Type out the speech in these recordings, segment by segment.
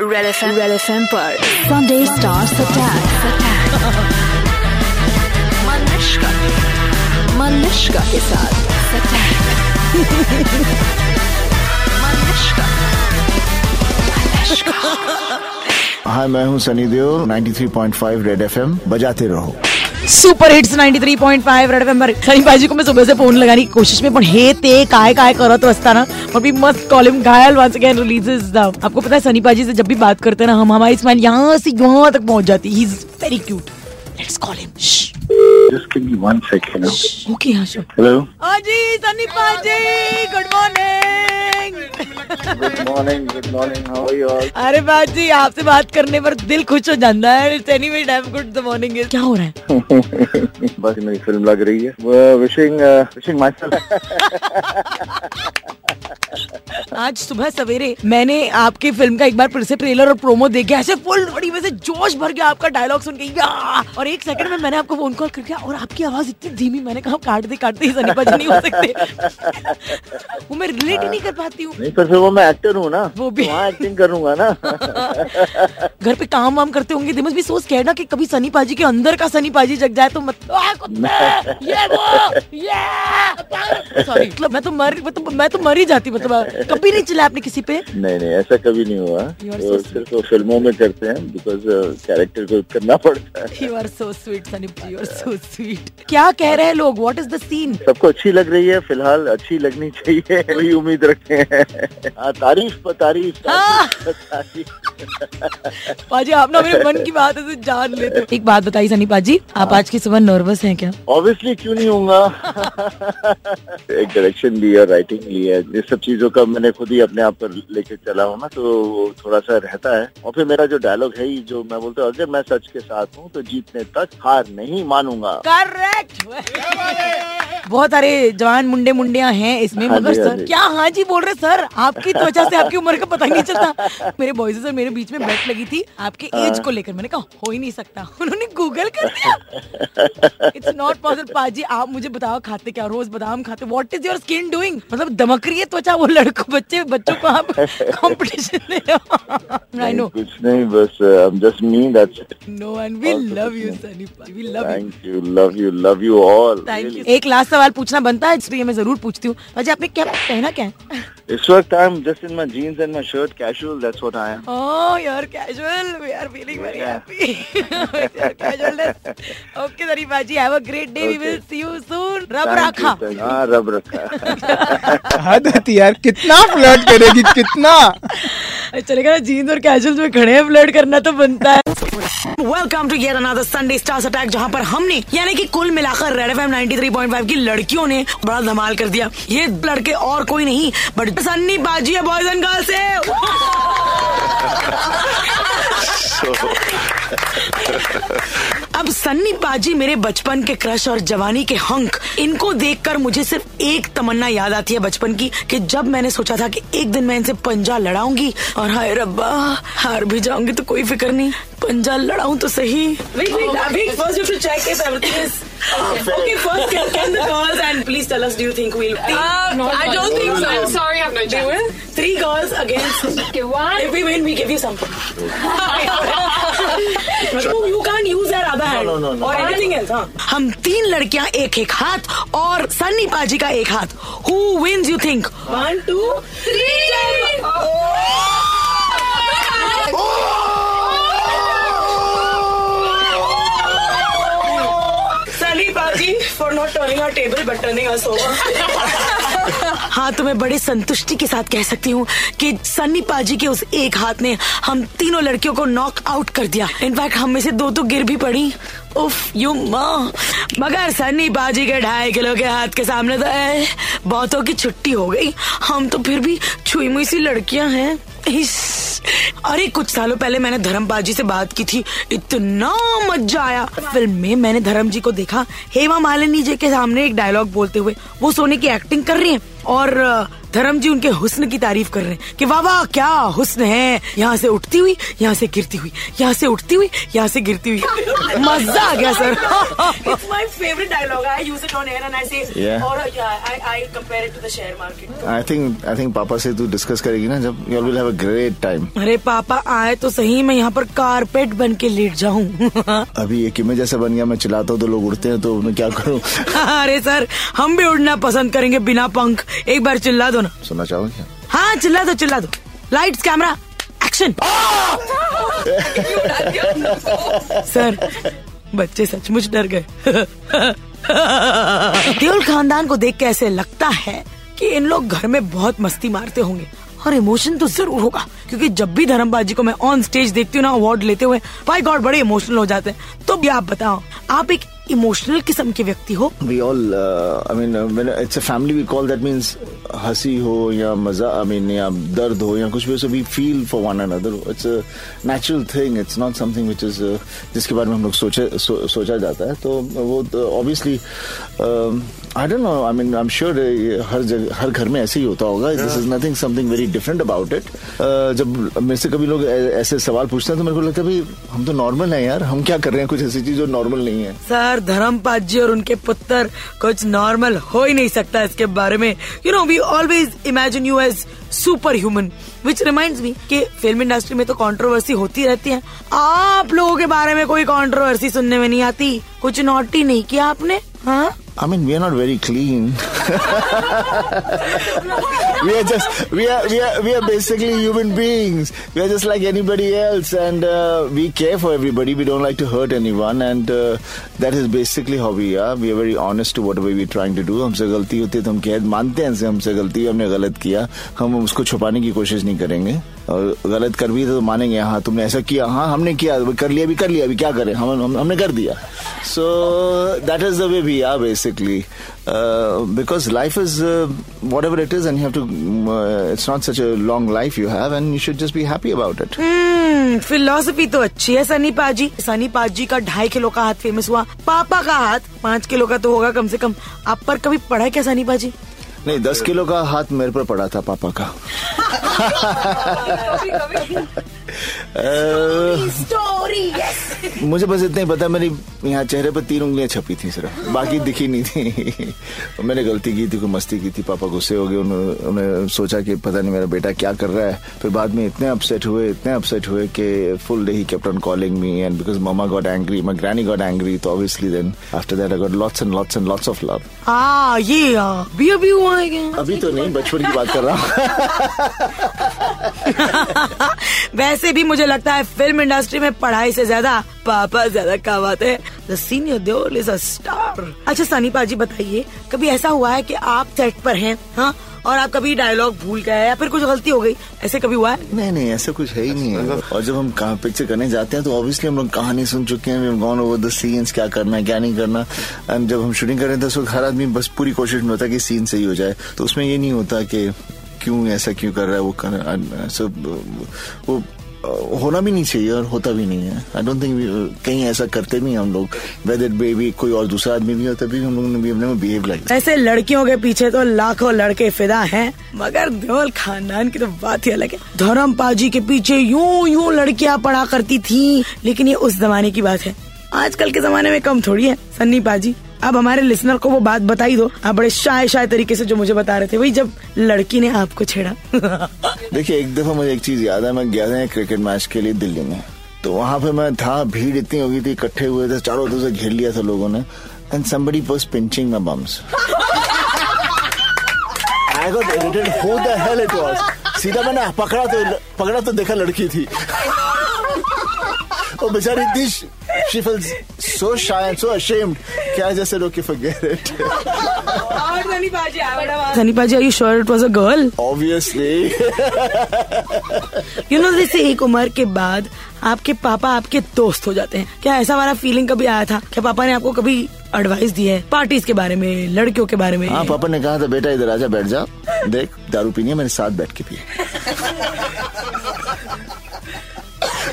F M पर Sunday stars attack Manushka Manushka के साथ हाय मैं हूँ सनी देओल 93.5 रेड एफएम बजाते रहो। सुपर हिट्स 93.5 रेड एफएम पर। सनी बाजी को मैं सुबह से फ़ोन लगाने की कोशिश में पण हे ते काय काय करत असताना और भी मस्त कॉलम घायल वंस अगेन रिलीजेस द आपको पता है सनी बाजी से जब भी बात करते हैं ना हम हमारी स्माइल यहाँ से यहाँ तक पहुँच जाती ही। Is very cute let's call him Just give me one second. huh? Okay हाँ श्योर Hello. हाजी सनी बाजी गुड बात जी morning. Good morning. How are you all? अरे आपसे बात करने पर दिल खुश हो जाता है it's anyway damn good the morning is क्या हो रहा है बस मेरी फ़िल्म लग रही है विशिंग विशिंग माई आज सुबह सवेरे मैंने आपकी फ़िल्म का एक बार फिर से ट्रेलर और प्रोमो देख। ऐसे फुल बॉडी में से जोश भर गया आपका डायलॉग सुन के। और एक सेकंड में मैंने आपको फ़ोन कॉल कर दिया और आपकी आवाज़ इतनी धीमी मैंने कहा काट दे काट दे सनी पाजी नहीं हो सकते। वो मैं रिलेट ही नहीं कर पाती हूँ। पर फिर वो मैं एक्टर हूँ ना वो भी। तो एक्टिंग करूँगा ना। घर पे काम वाम करते होंगे दिमस भी सोच कहना कि कभी सनी पाजी के अंदर का सनी पाजी जग जाए तो मत ये वो! ये! सॉरी मतलब मैं तो मर मैं तो मैं तो मर ही जाती मतलब कभी नहीं चिल्लाया आपने किसी पे? नहीं नहीं ऐसा कभी नहीं हुआ। तो सिर्फ़ फ़िल्मों में करते हैं बिकॉज़ कैरेक्टर को करना पड़ता है। You are so sweet Sunny ji you are so sweet क्या कह रहे हैं लोग? व्हाट इज़ द सीन सबको अच्छी लग रही है फ़िलहाल अच्छी लगनी चाहिए वही उम्मीद रखते हैं। हाँ तारीफ़ पर तारीफ़ पाजी आप ना मेरे मन की बात ऐसे जान लेते एक बात बताइए सनी पाजी आप आज की सुबह नर्वस हैं क्या? ऑब्वियसली क्यों नहीं होगा एक डायरेक्शन ली है राइटिंग ली है ये सब चीज़ों का मैंने खुद ही अपने आप पर लेके चला हूँ ना तो थोड़ा सा रहता है। और फिर मेरा जो डायलॉग है ही जो मैं बोलता हूँ अगर मैं सच के साथ हूँ तो जीतने तक हार नहीं मानूँगा। करेक्ट बहुत सारे जवान मुंडे मुंडिया हैं इसमें हाँ मगर हाँ सर क्या हाँ जी बोल रहे सर? आपकी त्वचा से आपकी उम्र का पता नहीं चलता। मेरे बॉयज़ और मेरे बीच में बैठ लगी थी आपके हाँ। एज को लेकर। मैंने कहा हो ही नहीं सकता। उन्होंने गूगल कर दिया। इट्स नॉट पॉसिबल पाजी आप मुझे बताओ खाते क्या रोज बादाम खाते? What is your skin doing मतलब दमक रही है त्वचा वो लड़कों बच्चे बच्चों को आप कंपटीशन दे रहे हो आई नो कुछ नहीं बस I am just me that's no and we love you Sunny we love you thank you love you love you all thank you एक लास्ट सवाल पूछना बनता है इसलिए मैं ज़रूर पूछती हूँ अजय आपने क्या पहना क्या है इस वक्त I am just in my jeans and my shirt casual that's what I am Oh, you're casual. We are feeling very Yeah. happy. with your casualness. Okay, Zarifa ji. Have a great day. We Okay. will see you soon. रब रखा. हाँ रब रखा हद होती यार कितना flirt करेगी कितना? चलेगा ना जींद और कैजुअल में खड़े हैं फ्लर्ट करना तो बनता है। Welcome to yet another Sunday stars attack जहाँ पर हमने यानी कि कुल मिलाकर रेड एफ़ एम नाइन की लड़कियों ने बड़ा धमाल कर दिया। ये लड़के और कोई नहीं बट सन्नी बाजी है बॉयज़ एंड गर्ल्स अब सन्नी पाजी मेरे बचपन के क्रश और जवानी के हंक इनको देखकर मुझे सिर्फ़ एक तमन्ना याद आती है बचपन की कि जब मैंने सोचा था कि एक दिन मैं इनसे पंजा लड़ाऊँगी और हाय रब्बा हार भी जाऊँगी तो कोई फ़िक्र नहीं। पंजा लड़ाऊं तो सही। Wait, wait, wait, first you have to check if everything is okay. First, can, can the girls and please tell us, do you think we'll? Um, I don't think so. I'm sorry, I have no chance. Will? Three girls against. Okay, one. If we win, we give you something. you, you can't use that other hand No, no, no, no. or anything else. हाँ. हम तीन लड़कियाँ एक एक हाथ और सन्नी पाजी का एक हाथ Who wins you think? One, two, three. Sunny पाजी for not turning our table but turning us over. हाँ तो मैं बड़े संतुष्टि के साथ कह सकती हूँ कि सन्नी पाजी के उस एक हाथ ने हम तीनों लड़कियों को नॉक आउट कर दिया। इनफैक्ट हम में से दो तो गिर भी पड़ी। उफ यू माँ। मगर सन्नी पाजी के ढाई किलो के हाथ के सामने तो ए, बहुतों की छुट्टी हो गई। हम तो फिर भी छुई मुई सी लड़कियाँ हैं। इस अरे, कुछ सालों पहले मैंने धर्म बाजी से बात की थी। इतना मज़ा आया। फ़िल्म में मैंने धर्म जी को देखा। हेमा मालिनी जी के सामने एक डायलॉग बोलते हुए। वो सोने की एक्टिंग कर रही है। और धर्म जी उनके हुस्न की तारीफ़ कर रहे हैं कि वाह वाह क्या हुस्न है। यहाँ से उठती हुई यहाँ से गिरती हुई यहाँ से उठती हुई यहाँ से गिरती हुई। मज़ा आ गया sir. I use it on air and I say, Yeah. or yeah, I, I compare it to the I think I think पापा से तू डिस्कस करेगी ना जब you will have a great time अरे पापा आए तो सही मैं यहाँ पर कारपेट बन के लेट जाऊँ। अभी ये किमे जैसा बन गया मैं चिल्लाता हूँ तो लोग उड़ते हैं तो मैं क्या करूँ? अरे सर हम भी उड़ना पसंद करेंगे बिना पंख। एक बार चिल्ला दो। ना सुनना चाहोगे क्या? हाँ चिल्ला दो चिल्ला दो। लाइट्स कैमरा एक्शन सर बच्चे सचमुच डर गए। देओल खानदान को देख के ऐसे लगता है कि इन लोग घर में बहुत मस्ती मारते होंगे। और इमोशन तो ज़रूर होगा क्योंकि जब भी धर्मबाजी को मैं ऑन स्टेज देखती हूँ ना अवार्ड लेते हुए बाई गॉड बड़े इमोशनल हो जाते हैं। तो भी आप बताओ आप एक इमोशनल किस्म के व्यक्ति हो। We all I mean when it's a family we call that means हँसी हो या मज़ा आई मीन या दर्द हो या कुछ भी so we feel for one another it's a natural thing it's not something which is जिसके बारे में हम लोग सोचे सोचा जाता है। तो वो obviously I don't know I mean I am sure हर जग, हर घर में ऐसे ही होता होगा। This is nothing something very different about it जब मेरे से कभी लोग ऐसे सवाल पूछते हैं तो मेरे को लगता है भाई हम तो नॉर्मल हैं यार। हम क्या कर रहे हैं? कुछ ऐसी चीज़ जो नॉर्मल नहीं है. सर धर्मपाल जी और उनके पुत्र कुछ नॉर्मल हो ही नहीं सकता इसके बारे में। You know we always imagine you as super human which remind me कि फ़िल्म इंडस्ट्री में तो कंट्रोवर्सी होती रहती है। आप लोगों के बारे में कोई कंट्रोवर्सी सुनने में नहीं आती। कुछ नोटी नहीं किया आपने? हाँ? I mean we are not very clean. We are just we are we are we are basically human beings. We are just like anybody else, and uh, we care for everybody. We don't like to hurt anyone, and uh, that is basically how we are. We are very honest to whatever we are trying to do. हमसे गलती होती है तो हम कह मानते हैं से हमसे गलती हमने गलत किया हम उसको छुपाने की कोशिश नहीं करेंगे गलत कर भी तो मानेंगे हाँ तुमने ऐसा किया हाँ हमने किया कर लिया भी कर लिया अभी क्या करें? हम, हम हमने कर दिया। So that is the way we are basically is uh, whatever it is and you have to uh, it's not such a long life you have and you should just be happy about it. Philosophy तो अच्छी है सनी पाजी। सनी पाजी का ढाई kilo का हाथ famous हुआ पापा का हाथ पाँच किलो का तो होगा कम से कम। आप पर कभी पढ़ा क्या सनी पाजी? नहीं दस किलो का हाथ मेरे पर पड़ा था पापा का। मुझे बस इतना ही पता मेरी यहाँ चेहरे पर तीन उंगलियाँ छपी थी सिर्फ़। बाकी दिखी नहीं थी। मैंने गलती की थी कोई मस्ती की थी पापा गुस्से हो गए उन्होंने सोचा कि पता नहीं मेरा बेटा क्या कर रहा है। फिर बाद में इतने अपसेट हुए इतने अपसेट हुए कि full day he kept on calling me and because mama got angry my granny got angry तो obviously then after that I got lots and lots and lots of love हाँ ये अभी हुआ है गए अभी तो नहीं बचपन की बात कर रहा हूँ। वैसे भी मुझे लगता है फ़िल्म इंडस्ट्री में पढ़ाई से ज़्यादा पापा ज़्यादा काम आते हैं। The senior Deol is a star अच्छा सनी पाजी बताइए कभी ऐसा हुआ है कि आप सेट पर हैं हाँ? और आप कभी डायलॉग भूल गए या फिर कुछ गलती हो गई? ऐसे कभी हुआ है? नहीं नहीं ऐसा कुछ है ही नहीं है। और जब हम कहाँ पिक्चर करने जाते हैं तो ऑब्वियसली हम लोग कहानी सुन चुके हैं। गॉन ओवर द सीन्स क्या करना है क्या नहीं करना। एंड जब हम शूटिंग कर रहे हैं तो उस हर आदमी बस पूरी कोशिश में होता है कि सीन सही हो जाए। तो उसमें ये नहीं होता कि क्यों ऐसा क्यों कर रहा है वो कर सब वो अ, होना भी नहीं चाहिए और होता भी नहीं है। आई डोंट थिंक कहीं ऐसा करते भी हैं हम लोग। वेदर बेबी कोई और दूसरा आदमी भी होता भी हम लोग ने भी अपने में बिहेव लाइक ऐसे लड़कियों के पीछे तो लाखों लड़के फिदा हैं, मगर देओल खानदान की तो बात ही अलग है। धर्म पाजी के पीछे यूँ यूँ लड़कियाँ पड़ा करती थी, लेकिन ये उस जमाने की बात है। आजकल के जमाने में कम थोड़ी है सन्नी पाजी अब हमारे लिसनर को वो बात बताई दो। आप बड़े शाय शाय तरीके से जो मुझे बता रहे थे वही जब लड़की ने आपको छेड़ा। देखिए एक दफ़ा मुझे एक चीज़ याद है मैं गया था क्रिकेट मैच के लिए दिल्ली में। तो वहाँ पे मैं था भीड़ इतनी हो गई थी इकट्ठे हुए थे चारों तरफ़ से घेर लिया था लोगों ने। And somebody was pinching my bums. I got irritated. Who the hell it was? सीधा मैंने पकड़ा तो पकड़ा तो देखा लड़की थी। वो बेचारी इतनी she felt so shy and so ashamed. I just said okay forget it? Sunny paaji are you sure it was a girl obviously. You know जैसे एक उम्र के बाद आपके पापा आपके दोस्त हो जाते हैं। क्या ऐसा वाला फीलिंग कभी आया था? क्या पापा ने आपको कभी एडवाइस दी है? पार्टीज़ के बारे में लड़कियों के बारे में? हाँ पापा ने कहा था बेटा इधर आजा बैठ जा। देख दारू पीनी है मेरे साथ बैठ के पी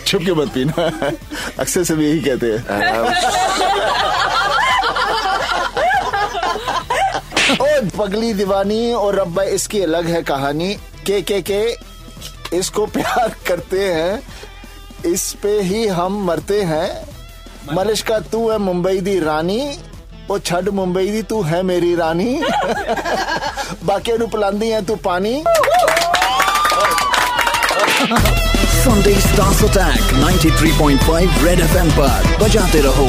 छुप के मत पीना अक्सर सब यही कहते हैं ओ पगली दीवानी और रब्बा इसकी अलग है कहानी के के के इसको प्यार करते हैं इस पे ही हम मरते हैं मलिश का तू है मुंबई दी रानी ਉਹ ਛੱਡ ਮੁੰਬਈ ਦੀ ਤੂੰ ਹੈ ਮੇਰੀ ਰਾਣੀ ਬਾਕੀਆਂ ਨੂੰ ਪਿਲਾਉਂਦੀ ਹੈ ਤੂੰ ਪਾਣੀ Sunday Stars Attack 93.5 Red FM पर बजाते रहो